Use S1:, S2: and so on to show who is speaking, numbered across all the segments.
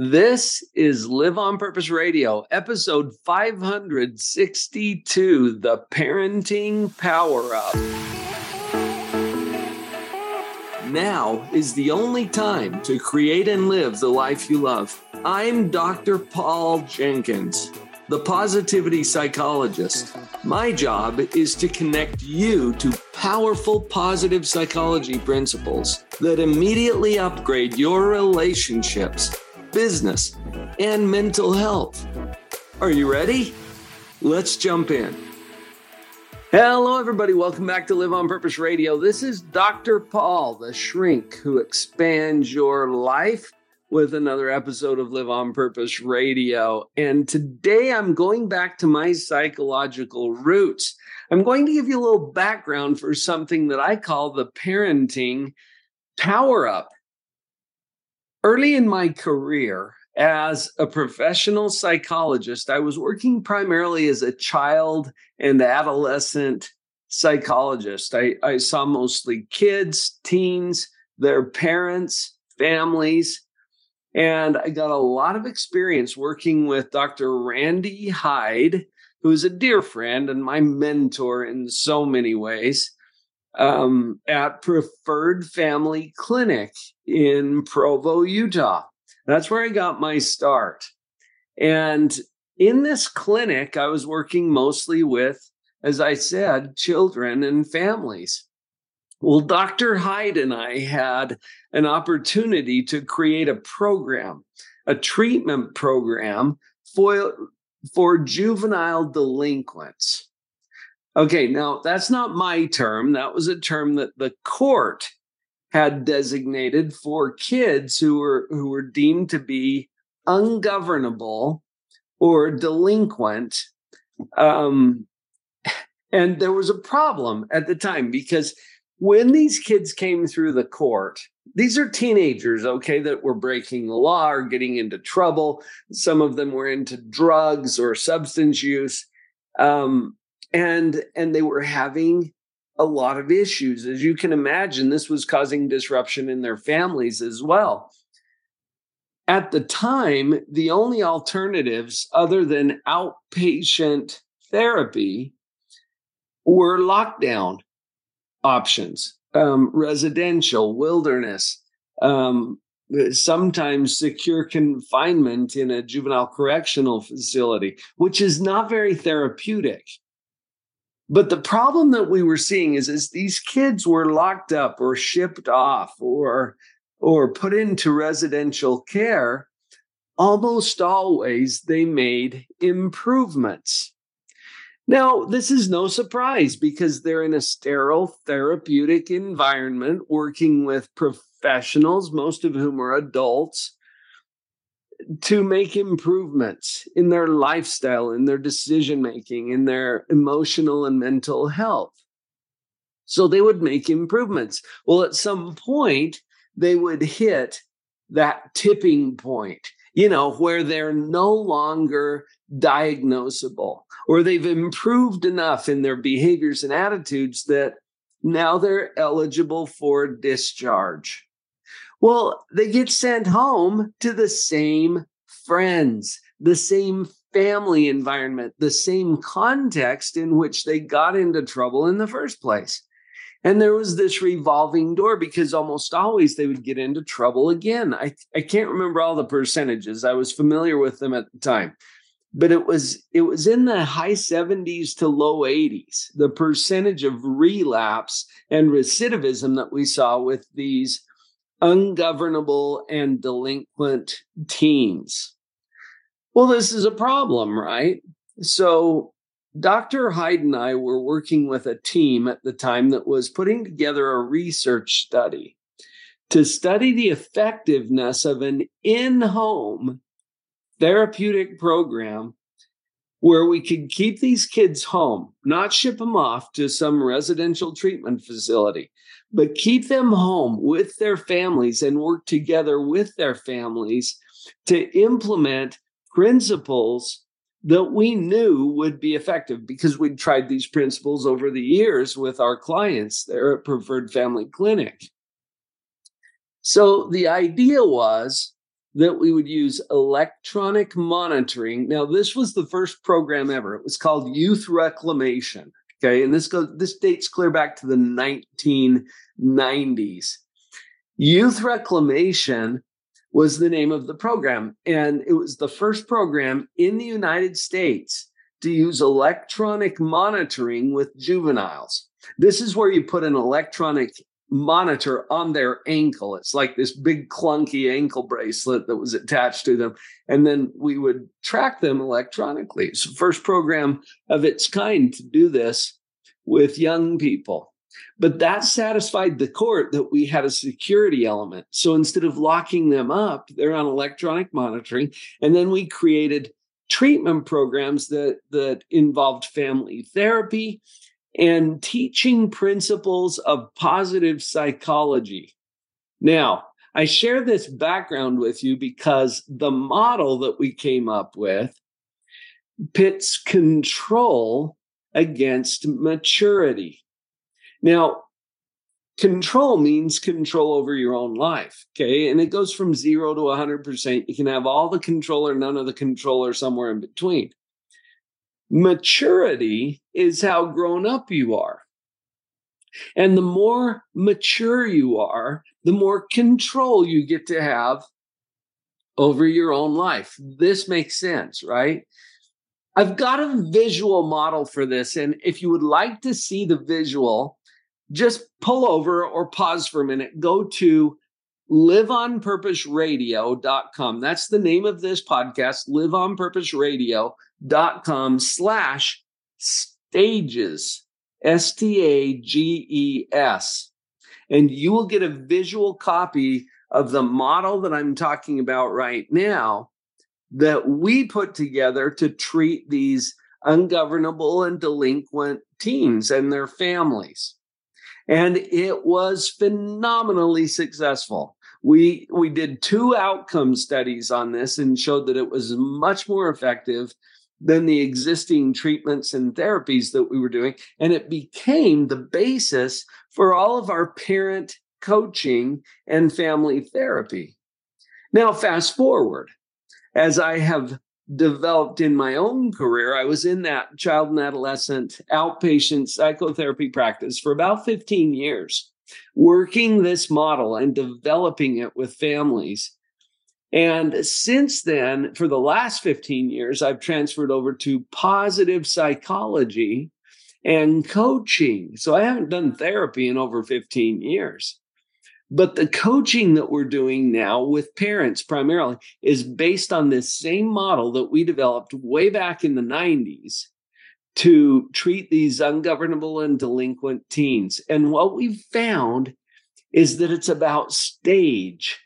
S1: This is Live on Purpose Radio, episode 562 The Parenting Power Up. Now is the only time to create and live the life you love. I'm Dr. Paul Jenkins, the positivity psychologist. My job is to connect you to powerful positive psychology principles that immediately upgrade your relationships business, and mental health. Are you ready? Let's jump in. Hello, everybody. Welcome back to Live on Purpose Radio. This is Dr. Paul, the shrink who expands your life with another episode of Live on Purpose Radio. And today I'm going back to my psychological roots. I'm going to give you a little background for something that I call the parenting power up. Early in my career as a professional psychologist, I was working primarily as a child and adolescent psychologist. I, I saw mostly kids, teens, their parents, families, and I got a lot of experience working with Dr. Randy Hyde, who is a dear friend and my mentor in so many ways um, at Preferred Family Clinic in Provo, Utah. That's where I got my start. And in this clinic, I was working mostly with, as I said, children and families. Well, Dr. Hyde and I had an opportunity to create a program, a treatment program for, for juvenile delinquents. Okay, now that's not my term. That was a term that the court had designated for kids who were who were deemed to be ungovernable or delinquent. Um, and there was a problem at the time because when these kids came through the court, these are teenagers, okay, that were breaking the law or getting into trouble. Some of them were into drugs or substance use. Um, and and they were having a lot of issues as you can imagine this was causing disruption in their families as well. At the time the only alternatives other than outpatient therapy were lockdown options um, residential wilderness um, sometimes secure confinement in a juvenile correctional facility which is not very therapeutic but the problem that we were seeing is as these kids were locked up or shipped off or or put into residential care, almost always they made improvements. Now, this is no surprise because they're in a sterile therapeutic environment working with professionals, most of whom are adults, to make improvements in their lifestyle, in their decision making, in their emotional and mental health. So they would make improvements. Well, at some point, they would hit that tipping point, you know, where they're no longer diagnosable or they've improved enough in their behaviors and attitudes that now they're eligible for discharge. Well, they get sent home to the same friends, the same family environment, the same context in which they got into trouble in the first place. And there was this revolving door because almost always they would get into trouble again. I, I can't remember all the percentages. I was familiar with them at the time. But it was it was in the high 70s to low 80s, the percentage of relapse and recidivism that we saw with these ungovernable and delinquent teens. Well, this is a problem, right? So, Dr. Hyde and I were working with a team at the time that was putting together a research study to study the effectiveness of an in home therapeutic program where we could keep these kids home, not ship them off to some residential treatment facility, but keep them home with their families and work together with their families to implement principles that we knew would be effective because we'd tried these principles over the years with our clients there at Preferred Family Clinic. So the idea was that we would use electronic monitoring. Now, this was the first program ever. It was called Youth Reclamation. Okay, and this goes this dates clear back to the 1990s. Youth Reclamation was the name of the program, and it was the first program in the United States to use electronic monitoring with juveniles. This is where you put an electronic monitor on their ankle. It's like this big clunky ankle bracelet that was attached to them. And then we would track them electronically. It's the first program of its kind to do this with young people. But that satisfied the court that we had a security element. So instead of locking them up, they're on electronic monitoring. And then we created treatment programs that, that involved family therapy and teaching principles of positive psychology. Now, I share this background with you because the model that we came up with pits control against maturity. Now, control means control over your own life. Okay. And it goes from zero to 100%. You can have all the control or none of the control or somewhere in between. Maturity is how grown up you are. And the more mature you are, the more control you get to have over your own life. This makes sense, right? I've got a visual model for this. And if you would like to see the visual, just pull over or pause for a minute. Go to liveonpurposeradio.com. That's the name of this podcast, liveonpurposeradio.com slash stages, S T A G E S. And you will get a visual copy of the model that I'm talking about right now that we put together to treat these ungovernable and delinquent teens and their families. And it was phenomenally successful. We we did two outcome studies on this and showed that it was much more effective than the existing treatments and therapies that we were doing and it became the basis for all of our parent coaching and family therapy. Now fast forward as I have developed in my own career, I was in that child and adolescent outpatient psychotherapy practice for about 15 years working this model and developing it with families. And since then, for the last 15 years, I've transferred over to positive psychology and coaching. So I haven't done therapy in over 15 years. But the coaching that we're doing now with parents primarily is based on this same model that we developed way back in the 90s to treat these ungovernable and delinquent teens. And what we've found is that it's about stage,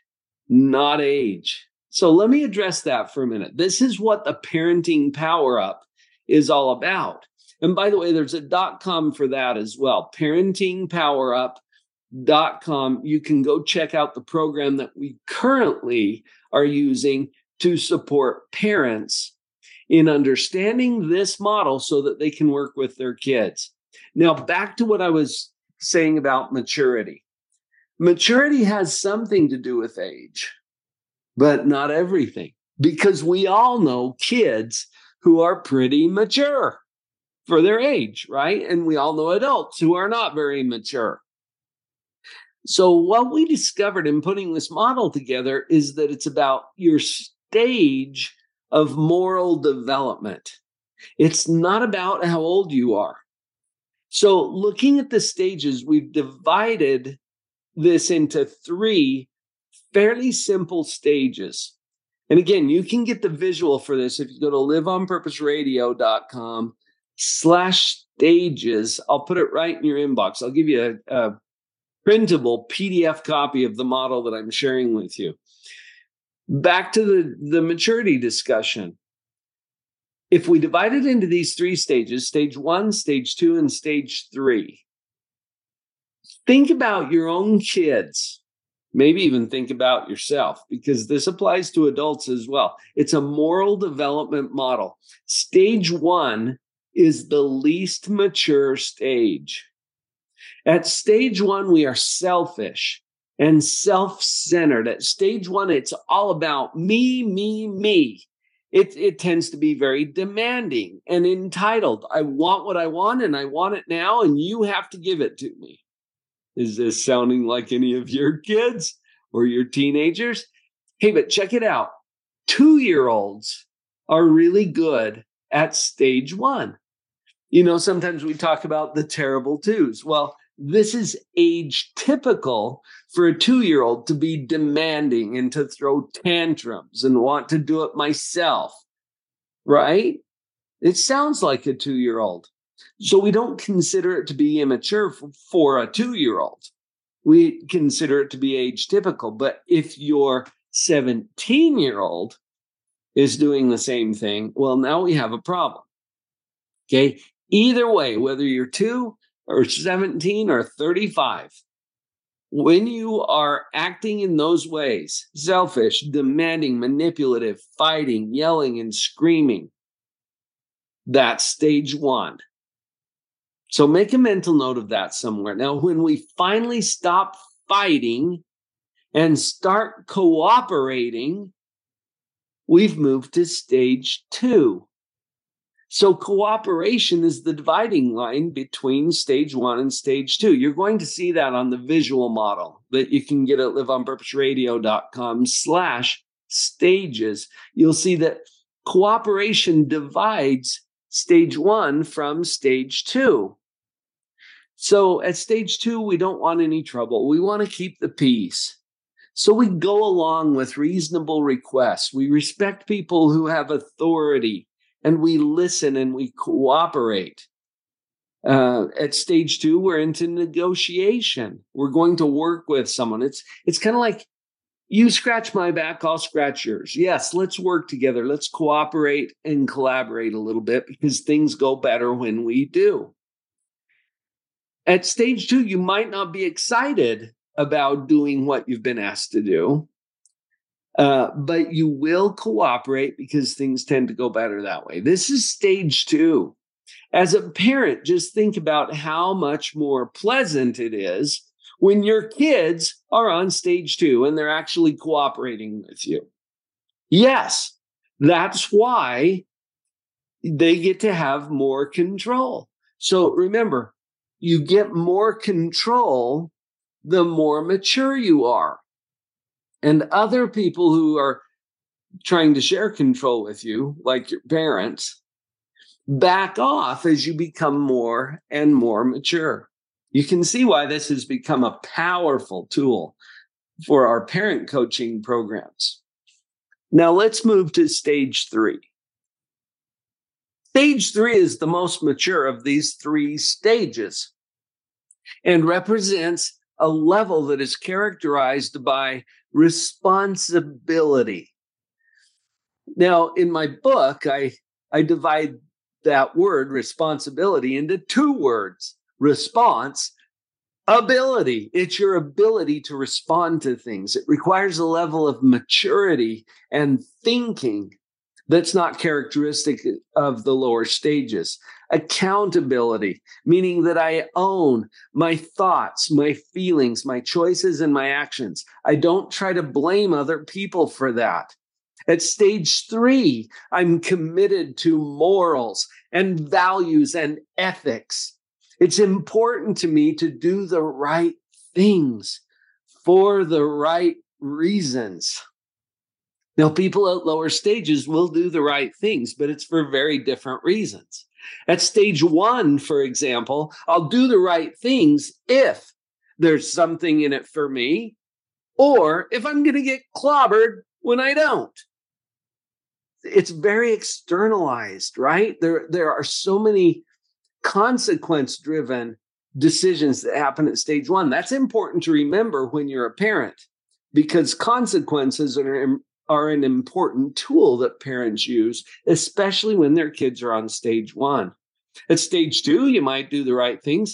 S1: not age. So let me address that for a minute. This is what the parenting power up is all about. And by the way, there's a dot com for that as well. Parentingpowerup.com. You can go check out the program that we currently are using to support parents in understanding this model so that they can work with their kids. Now, back to what I was saying about maturity. Maturity has something to do with age, but not everything, because we all know kids who are pretty mature for their age, right? And we all know adults who are not very mature. So, what we discovered in putting this model together is that it's about your stage of moral development. It's not about how old you are. So, looking at the stages, we've divided this into three fairly simple stages. And again, you can get the visual for this if you go to liveonpurposeradio.com slash stages. I'll put it right in your inbox. I'll give you a, a printable PDF copy of the model that I'm sharing with you back to the, the maturity discussion. If we divide it into these three stages stage one, stage two, and stage three think about your own kids. Maybe even think about yourself because this applies to adults as well. It's a moral development model. Stage one is the least mature stage. At stage one, we are selfish and self centered. At stage one, it's all about me, me, me. It, it tends to be very demanding and entitled. I want what I want and I want it now, and you have to give it to me. Is this sounding like any of your kids or your teenagers? Hey, but check it out. Two year olds are really good at stage one. You know, sometimes we talk about the terrible twos. Well, this is age typical for a two year old to be demanding and to throw tantrums and want to do it myself, right? It sounds like a two year old. So we don't consider it to be immature for, for a two year old. We consider it to be age typical. But if your 17 year old is doing the same thing, well, now we have a problem. Okay. Either way, whether you're two or 17 or 35, when you are acting in those ways, selfish, demanding, manipulative, fighting, yelling, and screaming, that's stage one. So make a mental note of that somewhere. Now, when we finally stop fighting and start cooperating, we've moved to stage two. So cooperation is the dividing line between stage one and stage two. You're going to see that on the visual model that you can get at liveonpurposeradio.com slash stages. You'll see that cooperation divides stage one from stage two. So at stage two, we don't want any trouble. We want to keep the peace. So we go along with reasonable requests. We respect people who have authority and we listen and we cooperate. Uh, at stage two, we're into negotiation. We're going to work with someone. It's it's kind of like you scratch my back, I'll scratch yours. Yes, let's work together. Let's cooperate and collaborate a little bit because things go better when we do. At stage two, you might not be excited about doing what you've been asked to do. Uh, but you will cooperate because things tend to go better that way. This is stage two. As a parent, just think about how much more pleasant it is when your kids are on stage two and they're actually cooperating with you. Yes, that's why they get to have more control. So remember, you get more control the more mature you are and other people who are trying to share control with you, like your parents, back off as you become more and more mature. You can see why this has become a powerful tool for our parent coaching programs. Now let's move to stage three. Stage three is the most mature of these three stages and represents a level that is characterized by responsibility. Now, in my book, I, I divide that word responsibility into two words response ability. It's your ability to respond to things. It requires a level of maturity and thinking that's not characteristic of the lower stages accountability, meaning that I own my thoughts, my feelings, my choices, and my actions. I don't try to blame other people for that. At stage three, I'm committed to morals and values and ethics. It's important to me to do the right things for the right reasons. Now, people at lower stages will do the right things, but it's for very different reasons. At stage one, for example, I'll do the right things if there's something in it for me, or if I'm going to get clobbered when I don't. It's very externalized, right? There, there are so many consequence driven decisions that happen at stage one. That's important to remember when you're a parent because consequences are are an important tool that parents use, especially when their kids are on stage one. At stage two, you might do the right things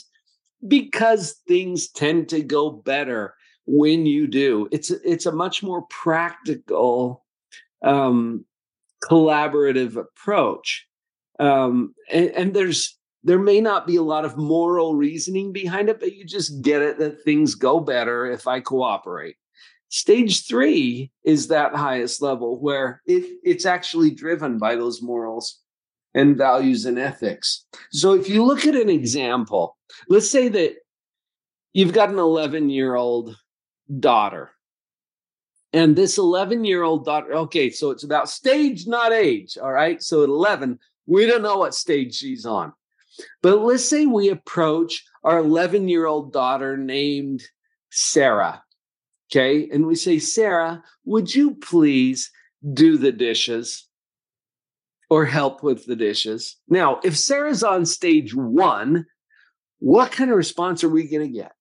S1: because things tend to go better when you do. It's it's a much more practical, um, collaborative approach, um, and, and there's There may not be a lot of moral reasoning behind it, but you just get it that things go better if I cooperate. Stage three is that highest level where it, it's actually driven by those morals and values and ethics. So if you look at an example, let's say that you've got an 11 year old daughter. And this 11 year old daughter, okay, so it's about stage, not age. All right. So at 11, we don't know what stage she's on. But let's say we approach our 11 year old daughter named Sarah. Okay. And we say, Sarah, would you please do the dishes or help with the dishes? Now, if Sarah's on stage one, what kind of response are we going to get?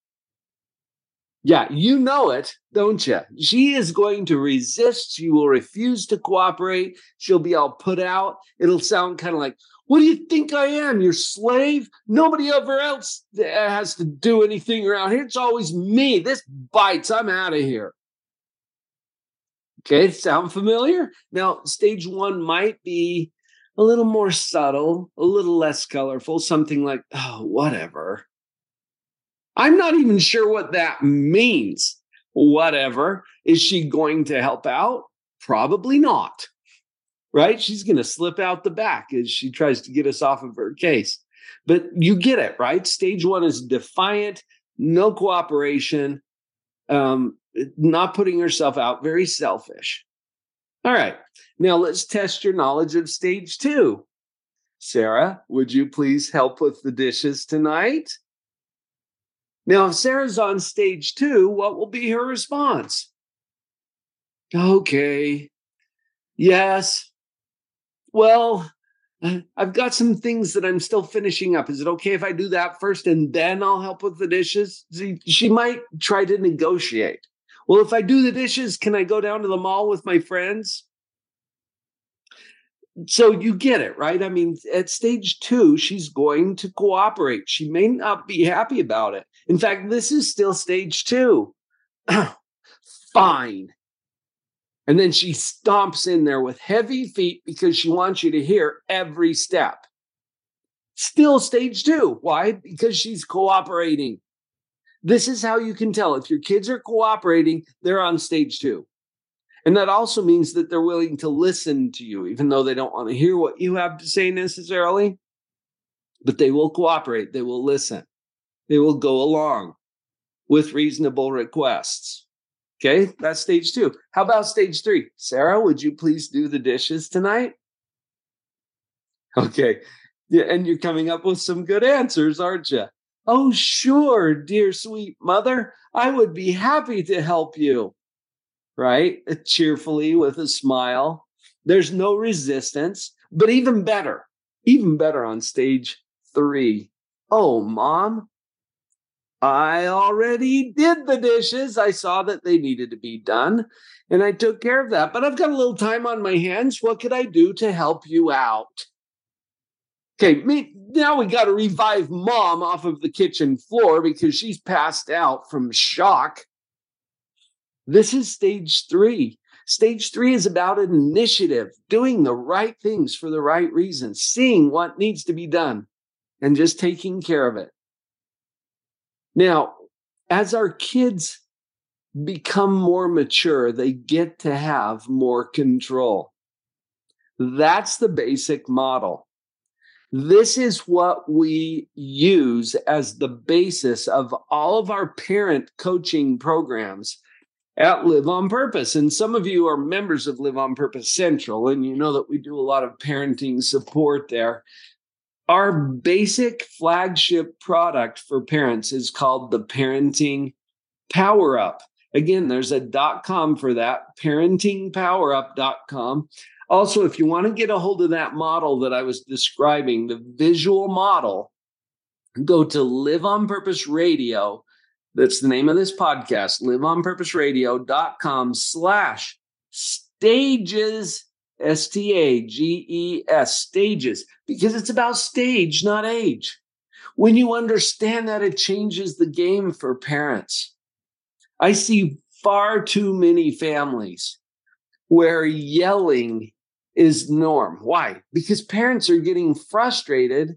S1: Yeah, you know it, don't you? She is going to resist. She will refuse to cooperate. She'll be all put out. It'll sound kind of like, What do you think I am? Your slave? Nobody ever else uh, has to do anything around here. It's always me. This bites. I'm out of here. Okay, sound familiar? Now, stage one might be a little more subtle, a little less colorful, something like, oh, whatever. I'm not even sure what that means. Whatever. Is she going to help out? Probably not. Right? She's going to slip out the back as she tries to get us off of her case. But you get it, right? Stage one is defiant, no cooperation, um, not putting herself out, very selfish. All right. Now let's test your knowledge of stage two. Sarah, would you please help with the dishes tonight? Now, if Sarah's on stage two, what will be her response? Okay. Yes. Well, uh, I've got some things that I'm still finishing up. Is it okay if I do that first and then I'll help with the dishes? She might try to negotiate. Well, if I do the dishes, can I go down to the mall with my friends? so you get it, right? I mean, at stage two, she's going to cooperate. She may not be happy about it. In fact, this is still stage two. Fine. And then she stomps in there with heavy feet because she wants you to hear every step. Still stage two. Why? Because she's cooperating. This is how you can tell if your kids are cooperating, they're on stage two. And that also means that they're willing to listen to you, even though they don't want to hear what you have to say necessarily. But they will cooperate, they will listen, they will go along with reasonable requests. Okay, that's stage two. How about stage three? Sarah, would you please do the dishes tonight? Okay, yeah, and you're coming up with some good answers, aren't you? Oh, sure, dear sweet mother. I would be happy to help you right? Cheerfully with a smile. There's no resistance, but even better, even better on stage three. Oh, mom, I already did the dishes. I saw that they needed to be done and I took care of that. But I've got a little time on my hands. What could I do to help you out? Okay, me, now we got to revive mom off of the kitchen floor because she's passed out from shock. This is stage three. Stage three is about initiative, doing the right things for the right reasons, seeing what needs to be done, and just taking care of it. Now, as our kids become more mature, they get to have more control. That's the basic model. This is what we use as the basis of all of our parent coaching programs at Live on Purpose. And some of you are members of Live on Purpose Central, and you know that we do a lot of parenting support there. Our basic flagship product for parents is called the Parenting Power Up. Again, there's a dot com for that, parentingpowerup.com. Also, if you want to get a hold of that model that I was describing, the visual model, go to Live on Purpose Radio that's the name of this podcast, liveonpurposeradio.com slash stages, S T A G E S, stages, because it's about stage, not age. When you understand that, it changes the game for parents. I see far too many families where yelling is norm. Why? Because parents are getting frustrated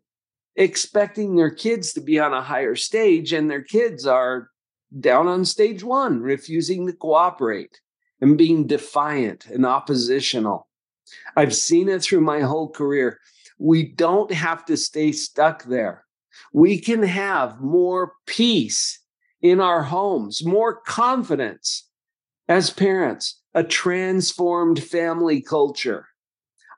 S1: expecting their kids to be on a higher stage, and their kids are down on stage one, refusing to cooperate and being defiant and oppositional. I've seen it through my whole career. We don't have to stay stuck there. We can have more peace in our homes, more confidence as parents, a transformed family culture.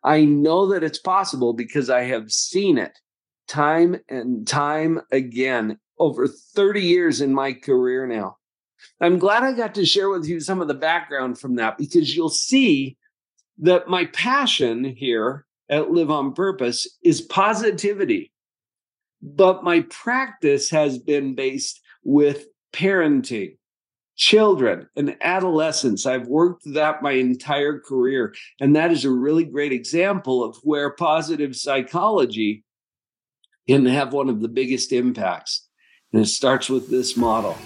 S1: I know that it's possible because I have seen it time and time again over 30 years in my career now. I'm glad I got to share with you some of the background from that because you'll see that my passion here at Live on Purpose is positivity. But my practice has been based with parenting, children, and adolescents. I've worked that my entire career. And that is a really great example of where positive psychology can have one of the biggest impacts. And it starts with this model.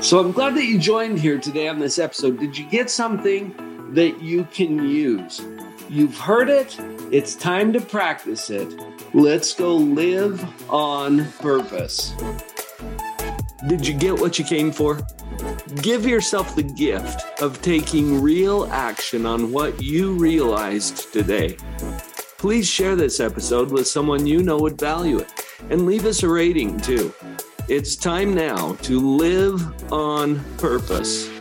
S1: So I'm glad that you joined here today on this episode. Did you get something that you can use? You've heard it, it's time to practice it. Let's go live on purpose. Did you get what you came for? Give yourself the gift of taking real action on what you realized today. Please share this episode with someone you know would value it and leave us a rating too. It's time now to live on purpose.